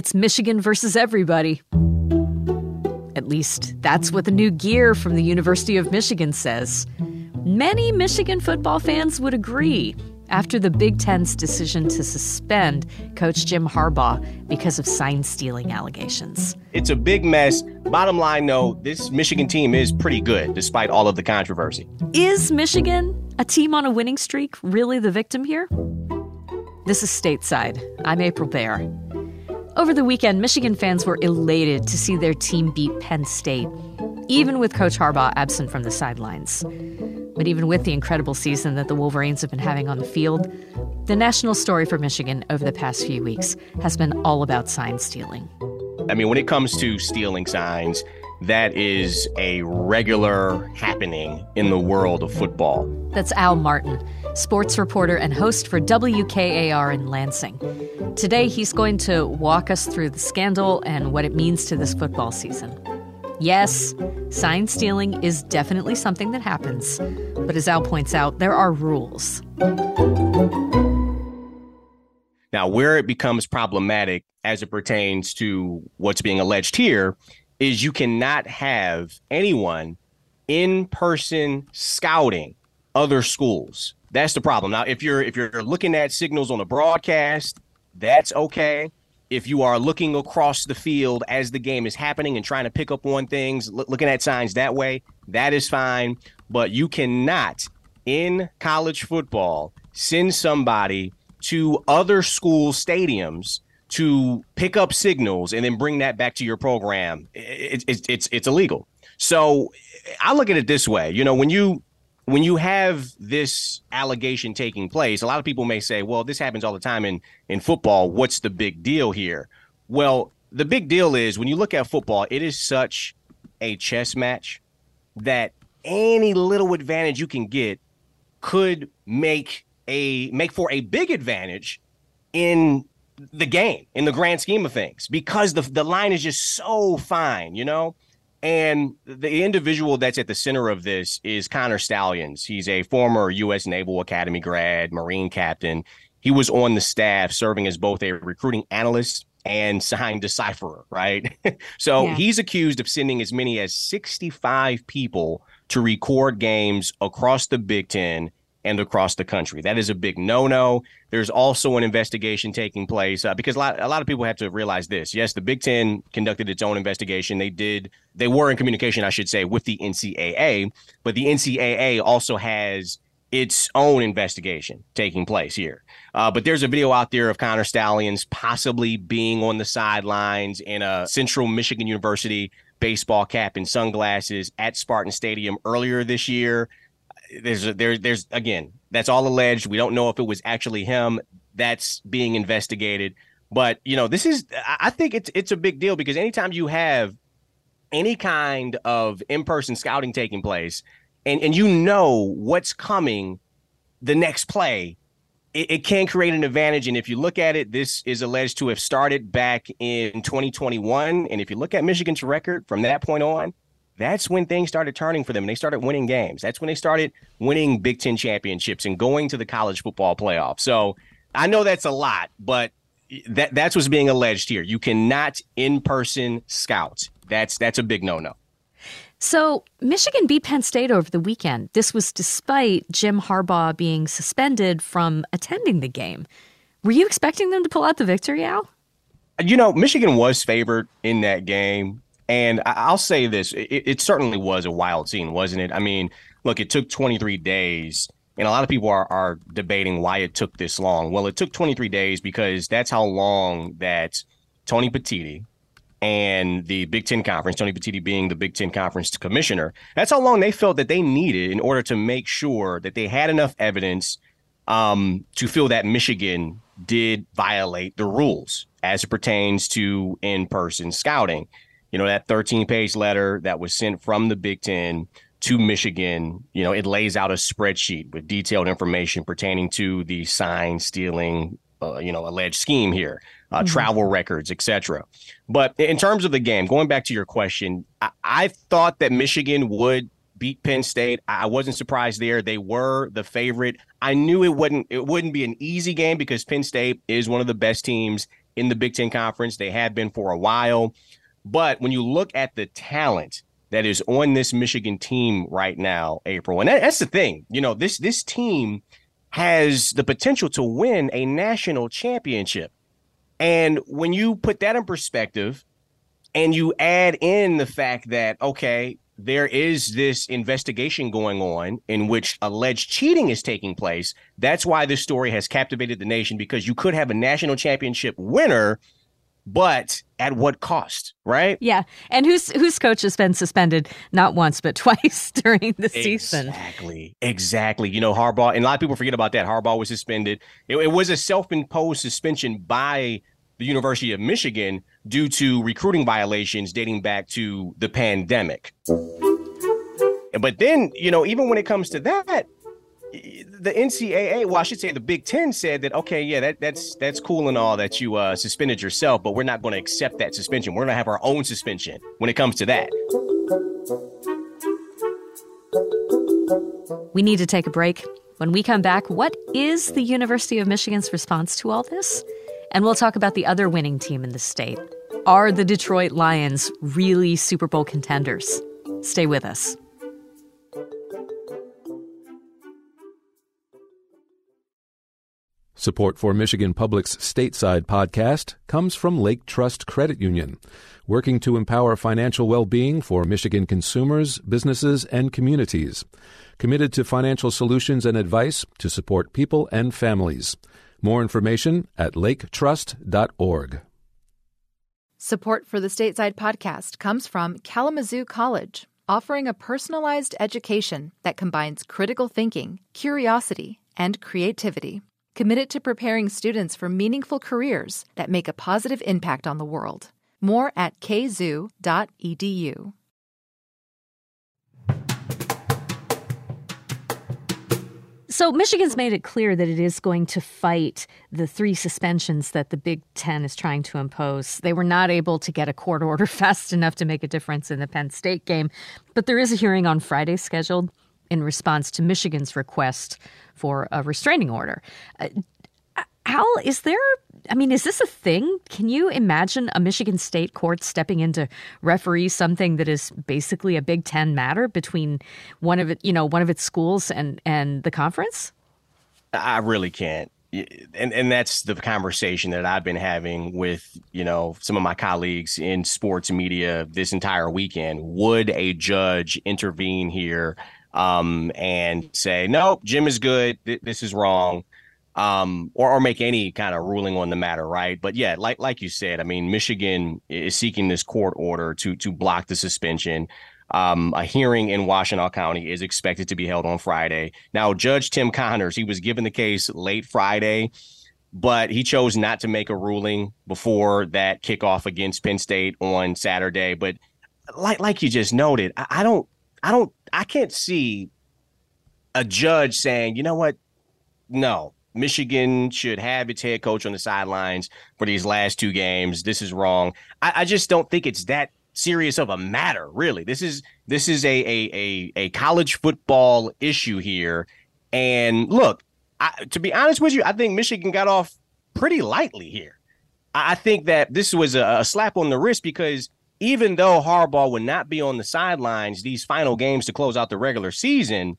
It's Michigan versus everybody. At least, that's what the new gear from the University of Michigan says. Many Michigan football fans would agree after the Big Ten's decision to suspend Coach Jim Harbaugh because of sign stealing allegations. It's a big mess. Bottom line, though, this Michigan team is pretty good despite all of the controversy. Is Michigan, a team on a winning streak, really the victim here? This is Stateside. I'm April Baer. Over the weekend, Michigan fans were elated to see their team beat Penn State, even with Coach Harbaugh absent from the sidelines. But even with the incredible season that the Wolverines have been having on the field, the national story for Michigan over the past few weeks has been all about sign stealing. I mean, when it comes to stealing signs, that is a regular happening in the world of football. That's Al Martin, sports reporter and host for WKAR in Lansing. Today, he's going to walk us through the scandal and what it means to this football season. Yes, sign stealing is definitely something that happens, but as Al points out, there are rules. Now, where it becomes problematic as it pertains to what's being alleged here is you cannot have anyone in person scouting other schools. That's the problem. Now, if you're if you're looking at signals on a broadcast, that's okay. If you are looking across the field as the game is happening and trying to pick up on things, looking at signs that way, that is fine. But you cannot in college football send somebody to other school stadiums to pick up signals and then bring that back to your program. It's it's it's, it's illegal. So I look at it this way. You know, when you when you have this allegation taking place, a lot of people may say, well, this happens all the time in, in football. What's the big deal here? Well, the big deal is when you look at football, it is such a chess match that any little advantage you can get could make a make for a big advantage in the game in the grand scheme of things because the the line is just so fine, you know. And the individual that's at the center of this is Connor Stalions. He's a former U.S. Naval Academy grad, Marine captain. He was on the staff serving as both a recruiting analyst and sign decipherer, right? so yeah. he's accused of sending as many as 65 people to record games across the Big Ten and across the country. That is a big no no. There's also an investigation taking place uh, because a lot, a lot of people have to realize this. Yes, the Big Ten conducted its own investigation. They did, they were in communication, I should say, with the NCAA, but the NCAA also has its own investigation taking place here. Uh, but there's a video out there of Connor Stalions possibly being on the sidelines in a Central Michigan University baseball cap and sunglasses at Spartan Stadium earlier this year there's there there's again that's all alleged. We don't know if it was actually him. That's being investigated. But you know, this is I think it's it's a big deal because anytime you have any kind of in-person scouting taking place and and you know what's coming the next play it, it, can create an advantage and if you look at it this is alleged to have started back in 2021 and if you look at michigan's record from that point on that's when things started turning for them. And They started winning games. That's when they started winning Big Ten championships and going to the college football playoff. So I know that's a lot, but that that's what's being alleged here. You cannot in person scout. That's that's a big no no. So Michigan beat Penn State over the weekend. This was despite Jim Harbaugh being suspended from attending the game. Were you expecting them to pull out the victory, Al? You know, Michigan was favored in that game. And I'll say this: it, it, certainly was a wild scene, wasn't it? I mean, look, it took 23 days, and a lot of people are are debating why it took this long. Well, it took 23 days because that's how long that Tony Petitti and the Big Ten Conference, Tony Petitti being the Big Ten Conference commissioner, that's how long they felt that they needed in order to make sure that they had enough evidence um, to feel that Michigan did violate the rules as it pertains to in person scouting you know, that 13 page letter that was sent from the Big Ten to Michigan, you know, it lays out a spreadsheet with detailed information pertaining to the sign stealing, uh, you know, alleged scheme here, uh, mm-hmm. travel records, etc. But in terms of the game, going back to your question, I-, I thought that Michigan would beat Penn State. I wasn't surprised there. They were the favorite. I knew it wouldn't it wouldn't be an easy game because Penn State is one of the best teams in the Big Ten Conference. They have been for a while. But when you look at the talent that is on this Michigan team right now, April, and that, that's the thing, you know, this this team has the potential to win a national championship. And when you put that in perspective and you add in the fact that, okay, there is this investigation going on in which alleged cheating is taking place. That's why this story has captivated the nation because you could have a national championship winner but at what cost, right? Yeah. And whose whose coach has been suspended not once but twice during the season. Exactly. Exactly. You know, Harbaugh, and a lot of people forget about that. Harbaugh was suspended. It, it was a self-imposed suspension by the University of Michigan due to recruiting violations dating back to the pandemic. But then, you know, even when it comes to that, the NCAA, well, I should say the Big Ten said that okay, yeah, that that's that's cool and all that you uh, suspended yourself, but we're not going to accept that suspension. We're going to have our own suspension when it comes to that. We need to take a break. When we come back, what is the University of Michigan's response to all this? And we'll talk about the other winning team in the state. Are the Detroit Lions really Super Bowl contenders? Stay with us. Support for Michigan Public's stateside podcast comes from Lake Trust Credit Union, working to empower financial well being for Michigan consumers, businesses, and communities. Committed to financial solutions and advice to support people and families. More information at laketrust.org. Support for the stateside podcast comes from Kalamazoo College, offering a personalized education that combines critical thinking, curiosity, and creativity committed to preparing students for meaningful careers that make a positive impact on the world. More at kzoo.edu. So, Michigan's made it clear that it is going to fight the three suspensions that the Big Ten is trying to impose. They were not able to get a court order fast enough to make a difference in the Penn State game, but there is a hearing on Friday scheduled in response to Michigan's request for a restraining order. Uh, Al, is there, I mean, is this a thing? Can you imagine a Michigan State court stepping in to referee something that is basically a Big Ten matter between one of it, you know, one of its schools and, and the conference? I really can't. And and that's the conversation that I've been having with, you know, some of my colleagues in sports media this entire weekend. Would a judge intervene here um, and say, no, Jim is good. Th- this is wrong. Um, or, or make any kind of ruling on the matter, right? But yeah, like like you said, I mean, Michigan is seeking this court order to to block the suspension. Um, a hearing in Washtenaw County is expected to be held on Friday. Now, Judge Tim Connors, he was given the case late Friday, but he chose not to make a ruling before that kickoff against Penn State on Saturday. But like like you just noted, I, I don't I don't I can't see a judge saying, you know what? No, Michigan should have its head coach on the sidelines for these last two games. This is wrong. I, I just don't think it's that serious of a matter, really. This is this is a a a, a college football issue here. And look, I, to be honest with you, I think Michigan got off pretty lightly here. I, think that this was a, a slap on the wrist because even though Harbaugh would not be on the sidelines these final games to close out the regular season,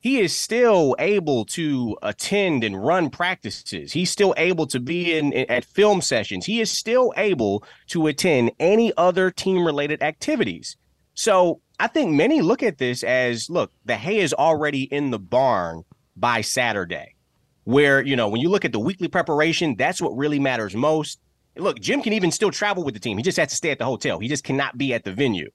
he is still able to attend and run practices. He's still able to be in, at film sessions. He is still able to attend any other team related activities. So I think many look at this as look, the hay is already in the barn by Saturday. Where, you know, when you look at the weekly preparation, that's what really matters most. Look, Jim can even still travel with the team. He just has to stay at the hotel. He just cannot be at the venue.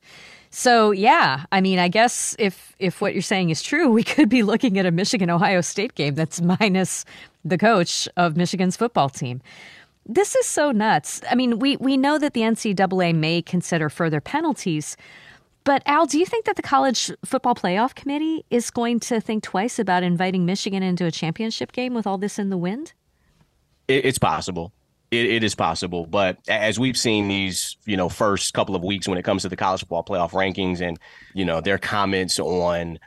So yeah, I mean, I guess if if what you're saying is true, we could be looking at a Michigan Ohio State game that's minus the coach of Michigan's football team. This is so nuts. I mean, we we know that the NCAA may consider further penalties, but Al, do you think that the college football playoff committee is going to think twice about inviting Michigan into a championship game with all this in the wind? It's possible it, it is possible. But as we've seen these, you know, first couple of weeks when it comes to the college football playoff rankings and, you know, their comments on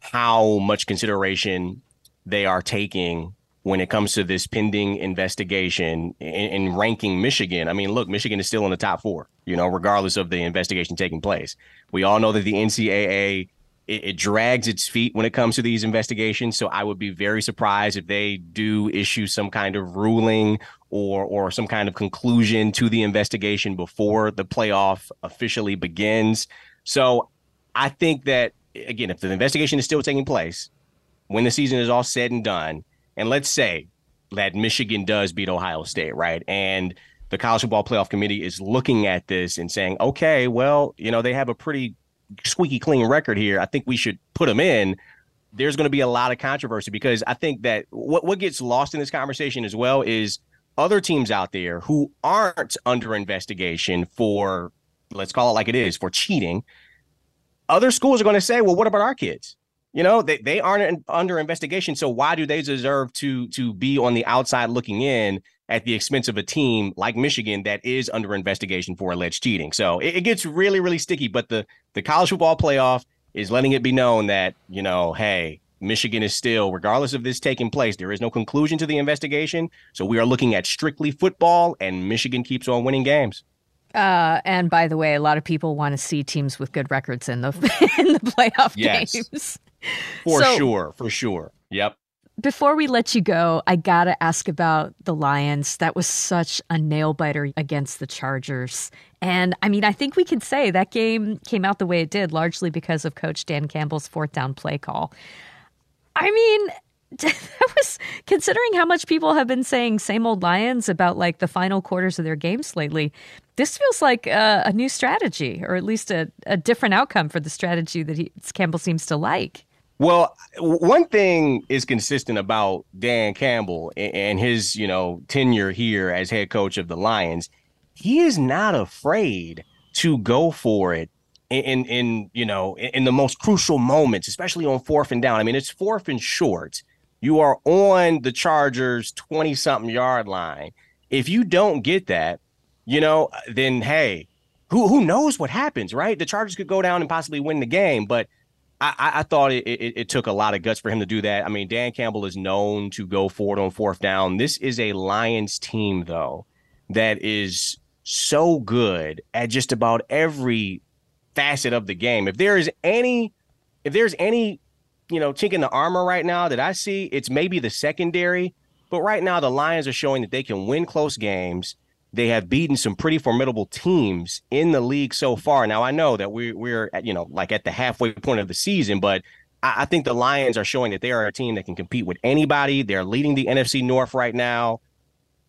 how much consideration they are taking when it comes to this pending investigation in, ranking Michigan. I mean, look, Michigan is still in the top four, you know, regardless of the investigation taking place. We all know that the NCAA it, it, drags its feet when it comes to these investigations. So I would be very surprised if they do issue some kind of ruling or or some kind of conclusion to the investigation before the playoff officially begins. So I think that again, if the investigation is still taking place, when the season is all said and done, and let's say that Michigan does beat Ohio State, right? And the college football playoff committee is looking at this and saying, okay, well, you know, they have a pretty squeaky clean record here. I think we should put them in. There's going to be a lot of controversy because I think that what what gets lost in this conversation as well is other teams out there who aren't under investigation for let's call it like it is for cheating. Other schools are going to say, well, what about our kids? You know, they, they aren't in, under investigation. So why do they deserve to to be on the outside looking in at the expense of a team like Michigan that is under investigation for alleged cheating. So it, it, gets really, really sticky. But the the college football playoff is letting it be known that you know, hey, Michigan is still, regardless of this taking place, there is no conclusion to the investigation. So we are looking at strictly football, and Michigan keeps on winning games. Uh, and by the way, a lot of people want to see teams with good records in the in the playoff yes. games. For so, sure, for sure. Yep before we let you go, I got to ask about the Lions. That was such a nail biter against the Chargers. And I mean, I think we can say that game came out the way it did largely because of Coach Dan Campbell's fourth down play call. I mean, that was considering how much people have been saying same old Lions about like the final quarters of their games lately. This feels like a, a new strategy, or at least a, a different outcome for the strategy that he, Campbell seems to like. Well, one thing is consistent about Dan Campbell and his, you know, tenure here as head coach of the Lions. He is not afraid to go for it in in you know in the most crucial moments, especially on fourth and down. I mean, it's fourth and short. You are on the Chargers 20 something yard line. If you don't get that, you know, then hey, who who knows what happens, right? The Chargers could go down and possibly win the game, but I, I thought it, it, it, took a lot of guts for him to do that. I mean, Dan Campbell is known to go forward on fourth down. This is a Lions team, though, that is so good at just about every facet of the game. If there is any, if there's any, you know, chink in the armor right now that I see, it's maybe the secondary. But right now, the Lions are showing that they can win close games they have beaten some pretty formidable teams in the league so far. Now I know that we we're at, you know like at the halfway point of the season, but I, I think the Lions are showing that they are a team that can compete with anybody. They're leading the NFC North right now.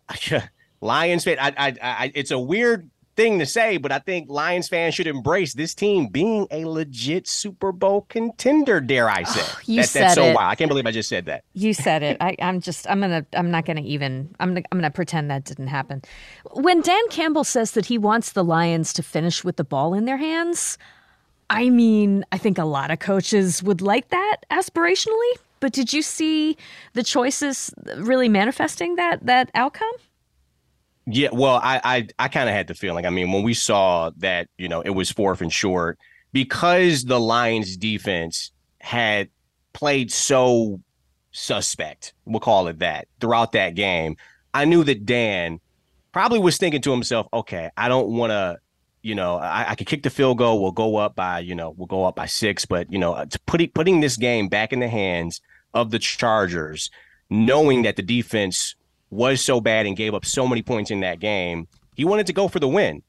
Lions, I, I, I, it's a weird thing to say, but I think Lions fans should embrace this team being a legit Super Bowl contender. Dare I oh, say? Oh, you that, said that's so it. wild. I can't believe I just said that. You said it. I, am just. I'm gonna. I'm not gonna even. I'm. Gonna, I'm gonna pretend that didn't happen. When Dan Campbell says that he wants the Lions to finish with the ball in their hands, I mean, I think a lot of coaches would like that aspirationally. But did you see the choices really manifesting that that outcome? Yeah, well, I I, I kind of had the feeling. I mean, when we saw that, you know, it was fourth and short because the Lions defense had played so suspect, we'll call it that, throughout that game. I knew that Dan probably was thinking to himself, okay, I don't want to, you know, I, I could kick the field goal. We'll go up by, you know, we'll go up by six, but you know, uh, putting putting this game back in the hands of the Chargers, knowing that the defense was so bad and gave up so many points in that game, he wanted to go for the win.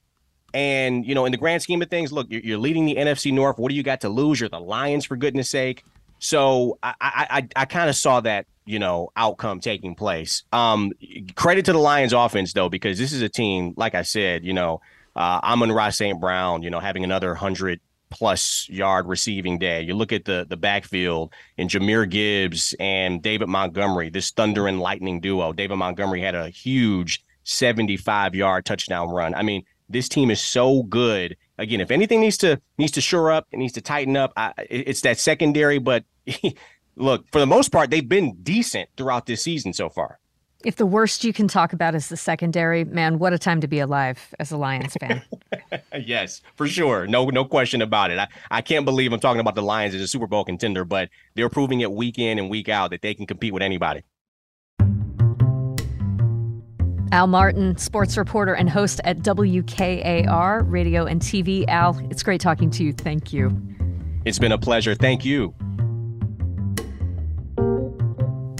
And, you know, in the grand scheme of things, look, you're, leading the NFC North. What do you got to lose? You're the Lions, for goodness sake. So I I, I kind of saw that, you know, outcome taking place. Um, credit to the Lions offense, though, because this is a team, like I said, you know, uh, Amon-Ra St. Brown, you know, having another 100 plus yard receiving day. You look at the the backfield and Jahmyr Gibbs and David Montgomery, this thunder and lightning duo. David Montgomery had a huge 75 yard touchdown run. I mean, this team is so good. Again, if anything needs to needs to shore up, it needs to tighten up. I, it's that secondary, but look, for the most part, they've been decent throughout this season so far. If the worst you can talk about is the secondary, man, what a time to be alive as a Lions fan. yes, for sure. No, no question about it. I, I can't believe I'm talking about the Lions as a Super Bowl contender, but they're proving it week in and week out that they can compete with anybody. Al Martin, sports reporter and host at WKAR Radio and TV. Al, it's great talking to you. Thank you. It's been a pleasure. Thank you.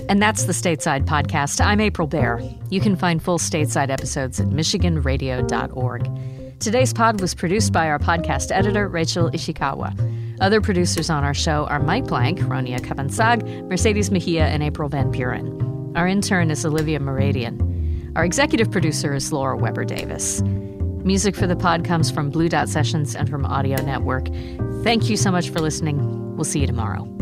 And that's the Stateside Podcast. I'm April Baer. You can find full Stateside episodes at MichiganRadio.org. Today's pod was produced by our podcast editor, Rachel Ishikawa. Other producers on our show are Mike Blank, Ronia Kavansag, Mercedes Mejia, and April Van Buren. Our intern is Olivia Meradian. Our executive producer is Laura Weber Davis. Music for the pod comes from Blue Dot Sessions and from Audio Network. Thank you so much for listening. We'll see you tomorrow.